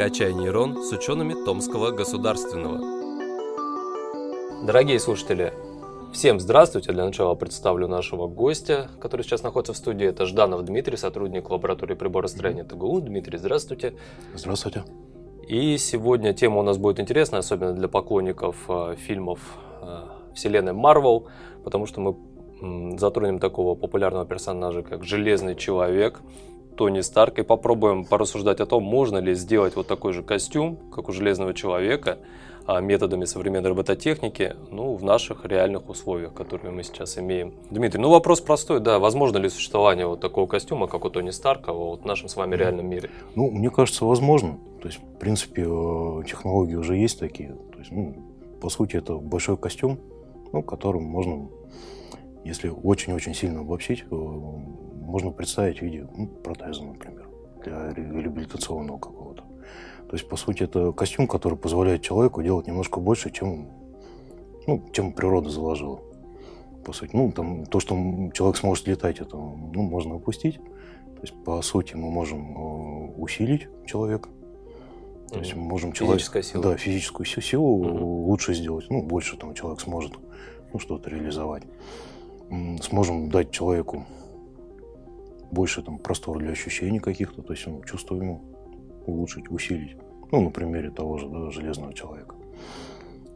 «Качай нейрон» с учеными Томского государственного. Дорогие слушатели, всем здравствуйте. Для начала представлю нашего гостя, который сейчас находится в студии. Это Жданов Дмитрий, сотрудник лаборатории приборостроения ТГУ. Дмитрий, здравствуйте. Здравствуйте. И сегодня тема у нас будет интересная, особенно для поклонников э, фильмов э, вселенной Марвел, потому что мы затронем такого популярного персонажа, как Железный Человек, Тони Старк, и попробуем порассуждать о том, можно ли сделать вот такой же костюм, как у Железного Человека, а, методами современной робототехники, ну, в наших реальных условиях, которые мы сейчас имеем. Дмитрий, ну вопрос простой, да, возможно ли существование вот такого костюма, как у Тони Старка, вот в нашем с вами реальном мире? Ну, мне кажется, возможно. То есть, в принципе, э, технологии уже есть такие. То есть, ну, по сути, это большой костюм, ну, которым можно, если очень-очень сильно обобщить, э, можно представить в виде ну, протеза, например, для реабилитационного какого-то. То есть, по сути, это костюм, который позволяет человеку делать немножко больше, чем, ну, чем природа заложила. По сути, ну, там, то, что человек сможет летать, это ну, можно опустить. То есть, по сути, мы можем э, усилить человека. То есть мы можем человек, сила. Да, физическую силу mm лучше сделать. Ну, больше там человек сможет ну, что-то реализовать. Сможем дать человеку больше там простора для ощущений каких-то, то есть ну, чувство ему улучшить, усилить. Ну, на примере того же да, железного человека.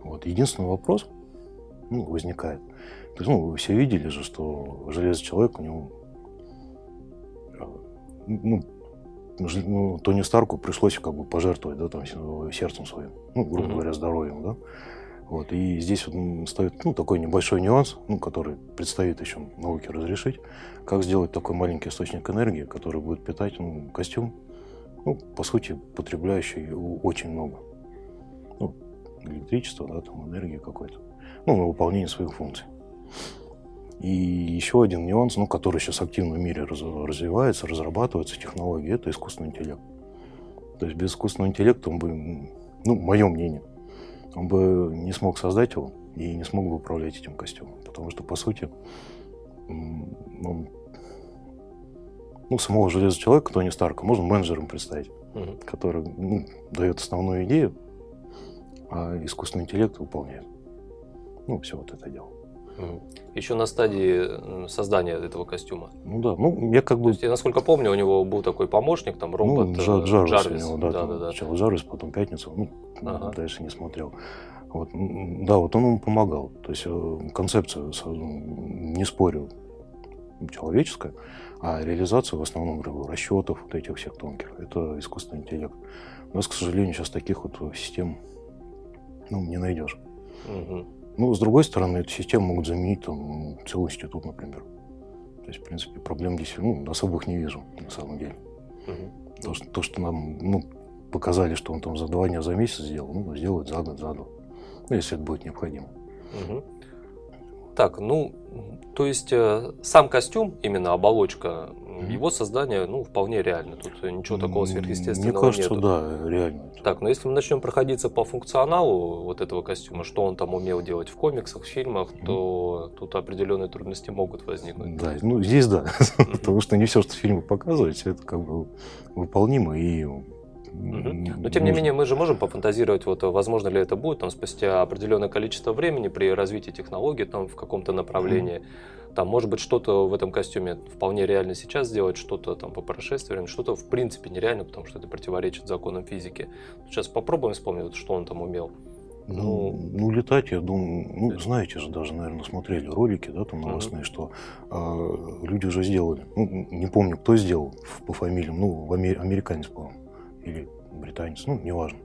Вот. Единственный вопрос ну, возникает. То есть, ну, вы все видели же, что железный человек, у него э, ну, ну, Тони Старку пришлось как бы пожертвовать да, там, сердцем своим, ну, грубо mm-hmm. говоря, здоровьем, да. Вот, и здесь вот стоит ну, такой небольшой нюанс, ну, который предстоит еще науке разрешить, как сделать такой маленький источник энергии, который будет питать ну, костюм ну, по сути, потребляющий очень много. Ну, электричество, да, там, энергии какой-то. Ну, на выполнение своих функций. И еще один нюанс, ну, который сейчас активно в мире раз, развивается, разрабатывается технологии, это искусственный интеллект. То есть без искусственного интеллекта бы, ну, мое мнение, он бы не смог создать его и не смог бы управлять этим костюмом. Потому что, по сути, он ну, самого железного человека, Тони Старка, можно менеджером представить, угу. который ну, дает основную идею, а искусственный интеллект выполняет. Ну, все вот это дело. Еще на стадии создания этого костюма. Ну да, ну я как бы... То есть, я, насколько помню, у него был такой помощник, там робот ну, Джар, Джарвис, Джарвис. У него, да, да, да, да. Сначала Джарвис, потом Пятница, ну, ага. дальше не смотрел. Вот, да, вот он ему помогал. То есть э, концепция, не спорю, человеческая, а реализация в основном расчетов вот этих всех тонких – это искусственный интеллект. У нас, к сожалению, сейчас таких вот систем ну, не найдешь. Угу. Ну, с другой стороны, эту систему могут заменить там, целый институт, например. То есть, в принципе, проблем здесь ну, особых не вижу, на самом деле. Угу. То, что, то, что нам ну, показали, что он там за два дня, за месяц сделал, ну, сделают за год, за два. Ну, если это будет необходимо. Угу. Так, ну, то есть э, сам костюм, именно оболочка, его создание, ну, вполне реально. Тут ничего такого сверхъестественного Мне кажется, нету. да, реально. Так, но если мы начнем проходиться по функционалу вот этого костюма, что он там умел делать в комиксах, в фильмах, то тут определенные трудности могут возникнуть. Да, ну, здесь да. Потому что не все, что фильмы показывают, это как бы выполнимо и но тем не менее мы же можем пофантазировать, вот возможно ли это будет там спустя определенное количество времени при развитии технологий там в каком-то направлении. Там может быть что-то в этом костюме вполне реально сейчас сделать, что-то там по прошествиям, что-то в принципе нереально, потому что это противоречит законам физики. Сейчас попробуем вспомнить, что он там умел. Ну, ну, ну, летать, я думаю, ну, знаете же, даже, наверное, смотрели ролики, да, там новостные, uh-huh. что э, люди уже сделали. Ну, не помню, кто сделал по фамилиям, ну, амер, американец, по-моему или британец, ну, неважно.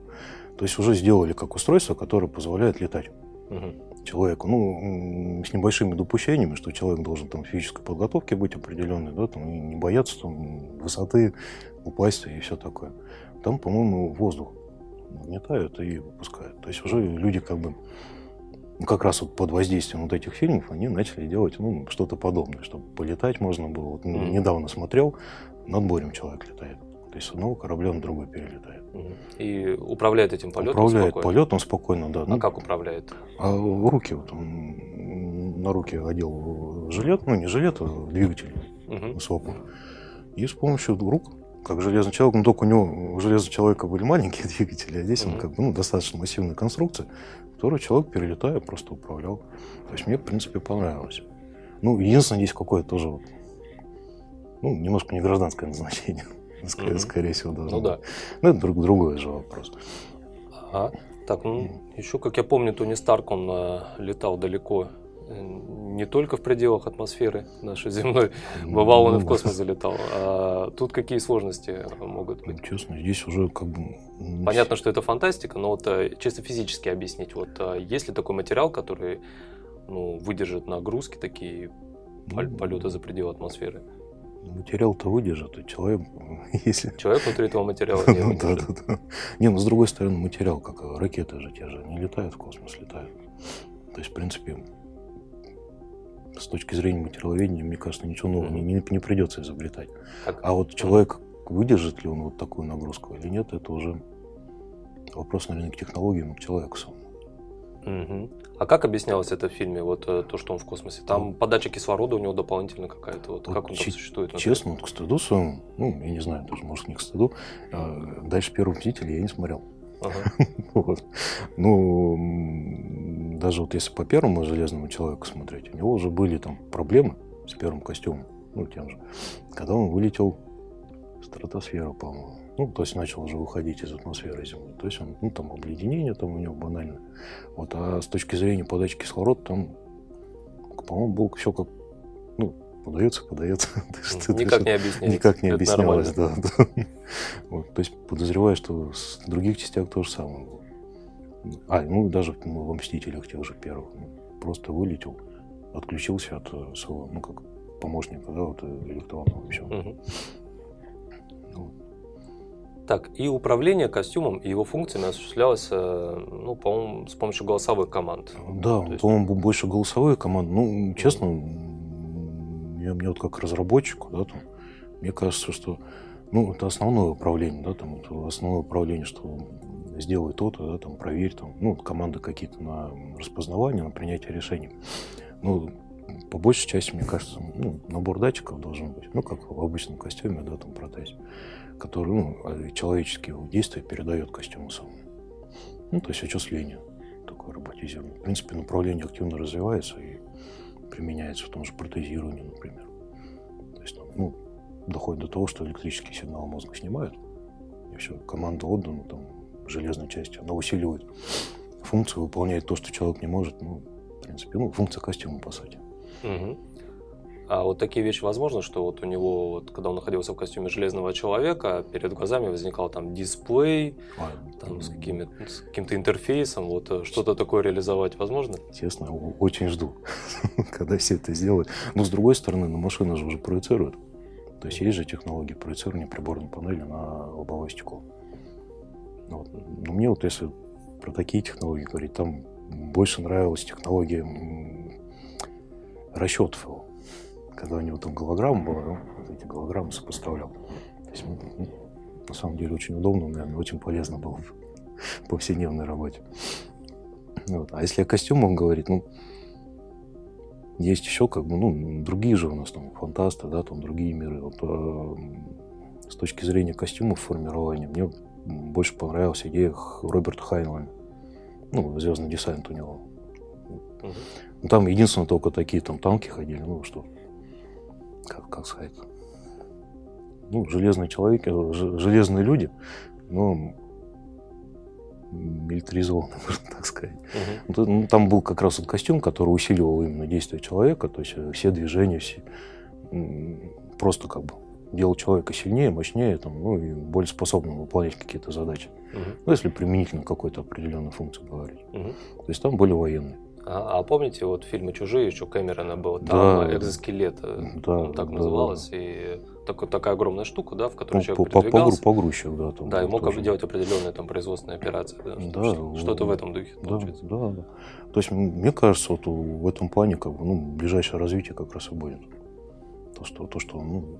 То есть уже сделали как устройство, которое позволяет летать угу. человеку. Ну, с небольшими допущениями, что человек должен там физической подготовке быть определенной, да, там, и не бояться там высоты, упасть и все такое. Там, по-моему, воздух нагнетают и выпускают. То есть уже люди как бы ну, как раз вот под воздействием вот этих фильмов они начали делать ну, что-то подобное, чтобы полетать можно было. Вот, mm Недавно смотрел, над морем человек летает. То есть с одного корабля на другой перелетает. И управляет этим полетом Управляет спокойно? полетом спокойно, да. А ну, как управляет? А в руки, вот он на руки одел жилет, ну не жилет, а двигатель угу. свопу. И с помощью рук как железный человек, но только у него у железного человека были маленькие двигатели, а здесь mm-hmm. он как бы ну, достаточно массивная конструкция, которую человек, перелетая, просто управлял. То есть мне, в принципе, понравилось. Ну, единственное, здесь какое-то тоже вот, ну, немножко не гражданское назначение. Скорее, mm-hmm. скорее всего, должно ну, быть. да. Ну, это друг, другой же вопрос. Ага. Так, ну, mm. еще, как я помню, Тони Старк, он э, летал далеко не только в пределах атмосферы нашей земной, бывал он и в ну, космос залетал. А тут какие сложности могут быть? Честно, здесь уже как бы... Понятно, что это фантастика, но вот э, чисто физически объяснить, вот э, есть ли такой материал, который ну, выдержит нагрузки такие, ну, полеты за пределы атмосферы? Материал-то выдержит, а человек, если... Человек внутри этого материала не выдержит. да, да, да. Не, ну с другой стороны, материал, как ракеты же те же, не летают в космос, летают. То есть, в принципе, с точки зрения материаловедения, мне кажется, ничего нового mm-hmm. не, не, придется изобретать. Так. А вот человек, выдержит ли он вот такую нагрузку или нет, это уже вопрос, наверное, к технологиям, к человеку самому. Угу. А как объяснялось это в фильме, вот э, то, что он в космосе? Там ну, подача кислорода у него дополнительно какая-то, вот, вот как он там существует? Честно, вот к стыду своему, ну, я не знаю, даже, может, не к стыду, а дальше первого мстителя я не смотрел. Ага. вот. Ну, даже вот если по первому железному человеку смотреть, у него уже были там проблемы с первым костюмом, ну, тем же, когда он вылетел в стратосферу, по-моему. Ну, то есть начал уже выходить из атмосферы Земли. То есть он, ну, там обледенение там у него банально. Вот, а с точки зрения подачи кислорода там, по-моему, был все как, ну, подается, подается. Никак не объяснялось. Никак не объяснялось, да. то есть подозреваю, что с других частях то же самое было. А, ну даже ну, во «Мстителях» тех же первых. Ну, просто вылетел, отключился от э, своего, ну как помощника, да, вот э, электронного все. Так, и управление костюмом и его функциями осуществлялось, э, ну, по-моему, с помощью голосовых команд. Да, есть... по-моему, больше голосовые команды. Ну, честно, я, мне вот как разработчику, да, там, мне кажется, что ну, это основное управление, да, там, это основное управление, что сделай то-то, да, там, проверь, там, ну, команды какие-то на распознавание, на принятие решений. Ну, по большей части, мне кажется, ну, набор датчиков должен быть, ну, как в обычном костюме, да, там, протезе, который, ну, а человеческие действия передает костюму самому. Ну, то есть вычисление такое роботизированное. В принципе, направление активно развивается и применяется в том же протезировании, например. То есть, ну, доходит до того, что электрический сигнал мозга снимают, и все, команда отдана, там, железной части, она усиливает функцию, выполняет то, что человек не может, ну, в принципе, ну, функция костюма, по сути. Угу. А вот такие вещи возможно, что вот у него, вот, когда он находился в костюме железного человека, перед глазами возникал там дисплей, а, там, с, какими, с каким-то интерфейсом, вот э, что-то такое реализовать возможно? Честно, очень жду, когда все это сделают. Но с другой стороны, на машины же уже проецируют. То есть есть же технологии проецирования приборной панели на лобовое стекло. Вот. Но мне вот если про такие технологии говорить, там больше нравилась технология расчетов его. Когда у него там голограмма была, он вот эти голограммы сопоставлял. То есть, ну, на самом деле очень удобно, наверное, очень полезно было в повседневной работе. Вот. А если о костюмах говорить, ну, есть еще как бы, ну, другие же у нас там фантасты, да, там другие миры. Вот, э, с точки зрения костюмов формирования, мне больше понравилась идея Роберта Хайнлайна. Ну, звездный десант у него. Угу. Ну, там единственное только такие там танки ходили, ну что, как, как сказать, ну, железные человеки, железные люди, но милитаризованные, можно так сказать. Угу. Ну, там был как раз вот костюм, который усиливал именно действие человека, то есть э, все движения, все просто как бы делал человека сильнее, мощнее, там, ну и более способным выполнять какие-то задачи. Угу. Ну, если применительно какой-то определенной функции говорить. Угу. То есть там более военный. А, а помните, вот в фильме «Чужие» еще Кэмерона был, там да, экзоскелет, э, да, так да, называлось, да. и такой, такая огромная штука, да, в которой ну, человек по, передвигался. Погрузчик, да. Там да, и мог тоже. делать определенные там производственные операции, да, да что-то в этом духе да, получается. Да, да. То есть, мне кажется, вот в этом плане как бы, ну, ближайшее развитие как раз и будет. То, что, то, что ну,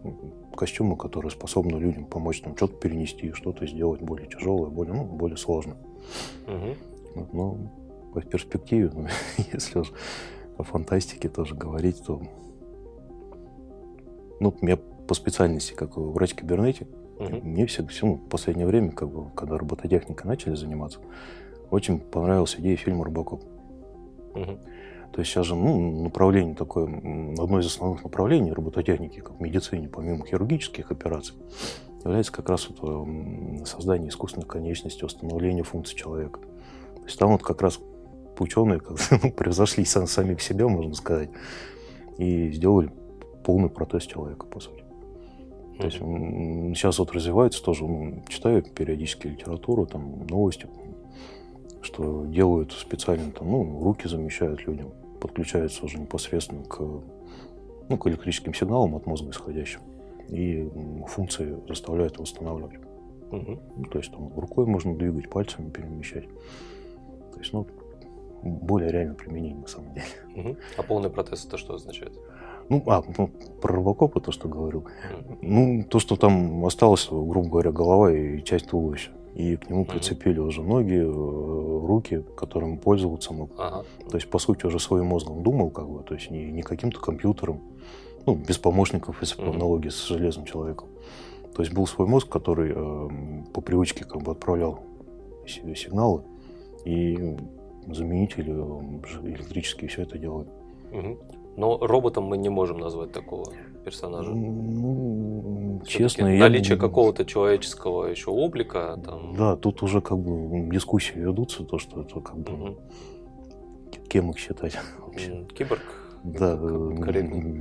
костюмы, которые способны людям помочь там что-то перенести, что-то сделать более тяжелое, более, ну, более сложное. Угу. Но в перспективе, ну, если уж о фантастике тоже говорить, то ну, я по специальности, как врач кибернетик, Угу. Мне всегда, ну, в последнее время, как бы, когда робототехникой начали заниматься, очень понравилась идея фильма «Робокоп». Угу. То есть сейчас же ну, направление такое, одно из основных направлений робототехники, как в медицине, помимо хирургических операций, является как раз вот создание искусственных конечностей, установление функций человека. То есть там вот как раз ученые как, ну, превзошли сам, сами к себе, можно сказать, и сделали полный протез человека, по сути. То есть сейчас вот развивается тоже, ну, читаю периодически литературу, там новости, что делают специально, там, ну, руки замещают людям, подключаются уже непосредственно к, ну, к электрическим сигналам от мозга исходящим, и функции заставляют восстанавливать. Угу. Ну, то есть там рукой можно двигать, пальцами перемещать. То есть, ну, более реальное применение на самом деле. Угу. А полный протез это что означает? Ну, а, ну, про робокопа то, что говорил. Mm. Ну, то, что там осталось, грубо говоря, голова и часть туловища. И к нему прицепили уже ноги, э, руки, которым пользоваться мог. Ага. То есть, по сути, уже своим мозгом думал, как бы, то есть не, не каким-то компьютером, ну, без помощников, если по аналогии с железным человеком. То есть был свой мозг, который э, по привычке как бы отправлял сигналы, и заменители э, электрические все это делали. Угу. Но роботом мы не можем назвать такого персонажа. Ну, честно, я... Наличие какого-то человеческого еще облика. Там... Да, тут уже как бы дискуссии ведутся, то, что это как бы... Угу. Кем их считать вообще? Киборг? Да, э,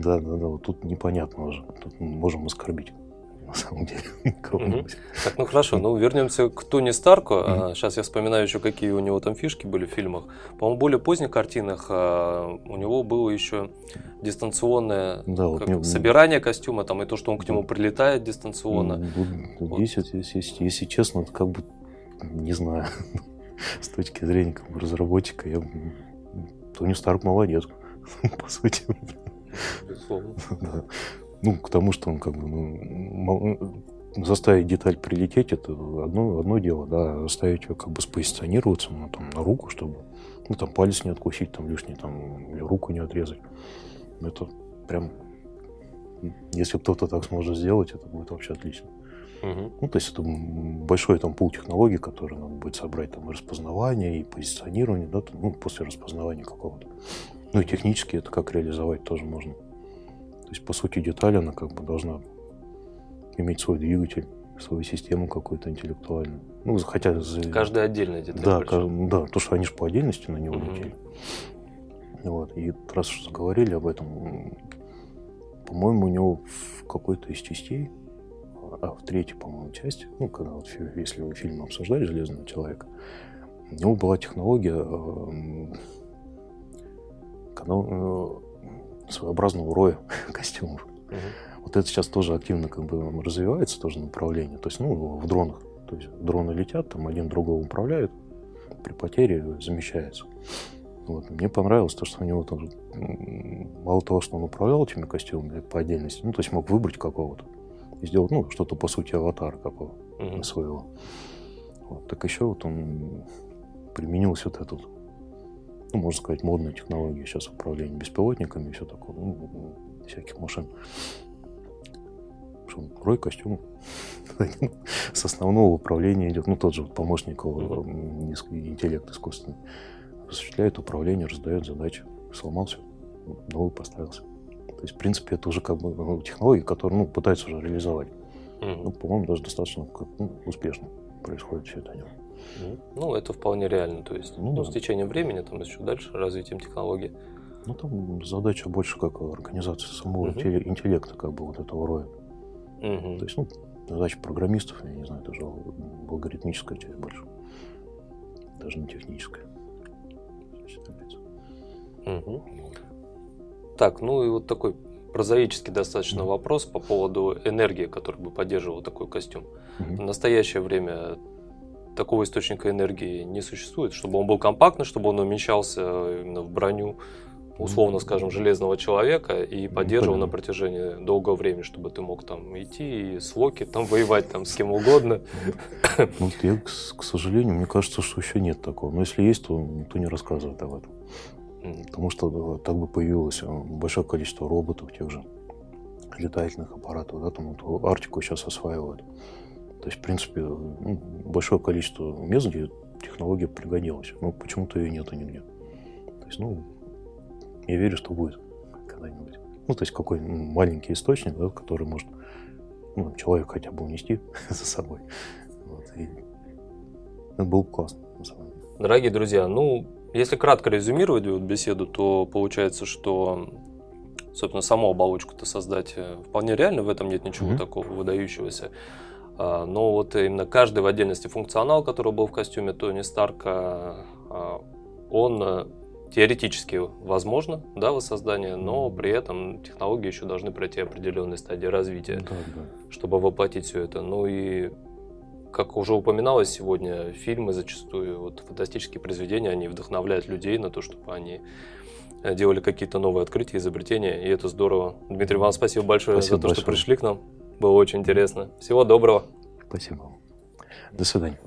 да, да, да, вот тут непонятно уже. Тут можем оскорбить на самом деле. Угу. Так, ну хорошо, ну вернемся к Тони Старку. Угу. Сейчас я вспоминаю еще, какие у него там фишки были в фильмах. По-моему, в более поздних картинах а, у него было еще дистанционное да, вот мне... собирание костюма, там, и то, что он к нему прилетает дистанционно. Ну, вот. Здесь, вот, если, если честно, как бы, не знаю, с точки зрения как бы, разработчика, я Тони Старк молодец, по сути. Безусловно. да. Ну, к тому, что он как бы ну, заставить деталь прилететь, это одно, одно дело, да, заставить ее как бы спозиционироваться ну, там, на руку, чтобы ну, там палец не откусить, там лишний, там, или руку не отрезать. Это прям, если кто-то так сможет сделать, это будет вообще отлично. Угу. Ну, то есть это большой там пул технологий, который надо будет собрать там и распознавание, и позиционирование, да, там, ну, после распознавания какого-то. Ну и технически это как реализовать тоже можно. То есть, по сути, деталь, она как бы должна иметь свой двигатель, свою систему какую-то интеллектуальную. Ну, хотя... Каждая отдельная деталь. Да, к, да, то, что они же по отдельности на него угу. летели. Вот. И раз уж говорили об этом, по-моему, у него в какой-то из частей, а в третьей, по-моему, части, ну, когда вот, если вы фильм обсуждали «Железного человека», у него была технология, эм, когда э, своеобразного роя костюмов. Угу. Вот это сейчас тоже активно как бы развивается, тоже направление. То есть, ну, в дронах. То есть дроны летят, там один другого управляет, при потере замещается. Вот. Мне понравилось то, что у него там мало того, что он управлял этими костюмами по отдельности, ну, то есть мог выбрать какого-то и сделать, ну, что-то по сути аватара какого mm своего. Вот. Так еще вот он применил вот этот ну, можно сказать, модная технология сейчас управления беспилотниками и все такое, ну, всяких машин. Что, рой костюм с основного управления идет, ну, тот же помощник интеллект искусственный, осуществляет управление, раздает задачи. Сломался, новый поставился. То есть, в принципе, это уже как бы ну, технологии, которые ну, пытаются уже реализовать. Mm-hmm. Ну, по-моему, даже достаточно ну, успешно происходит все это. Ну, это вполне реально. То есть, ну, ну да. с течением времени, там еще дальше развитием технологий. Ну, там задача больше как организация самого угу. интеллекта, как бы вот этого роя. Угу. То есть, ну, задача программистов, я не знаю, это же алгоритмическая часть больше. Даже не техническая. Угу. Так, ну и вот такой прозаический достаточно mm вопрос по поводу энергии, которая бы поддерживала такой костюм. mm В настоящее время такого источника энергии не существует, чтобы он был компактный, чтобы он умещался именно в броню, условно скажем, железного человека и поддерживал на протяжении долгого времени, чтобы ты мог там идти и с Локи там воевать там с кем угодно. Ну, я, к сожалению, мне кажется, что еще нет такого. Но если есть, то никто не рассказывает об этом. Потому что так бы появилось э, большое количество роботов, тех же летательных аппаратов, да, там вот Арктику сейчас осваивают. Есть, в принципе, ну, большое количество мест, где технология пригодилась. Но почему-то ее нету нигде. То есть, ну, я верю, что будет когда-нибудь. Ну, то есть, какой маленький источник, да, который может ну, человек хотя бы унести за собой. Вот, и это было бы классно, на самом деле. Дорогие друзья, ну, если кратко резюмировать вот беседу, то получается, что, собственно, саму оболочку-то создать э, вполне реально, в этом нет ничего mm-hmm. такого выдающегося. А, но вот именно каждый в отдельности функционал, который был в костюме Тони Старка, а, он э, теоретически возможно, да, воссоздание, но при этом технологии еще должны пройти определенные стадии развития, да, да. чтобы воплотить все это. Ну и как уже упоминалось сегодня, фильмы зачастую, вот фантастические произведения, они вдохновляют людей на то, чтобы они э, делали какие-то новые открытия, изобретения, и это здорово. Дмитрий, вам спасибо большое спасибо за то, большое. что пришли к нам. Было очень интересно. Всего доброго. Спасибо. До свидания.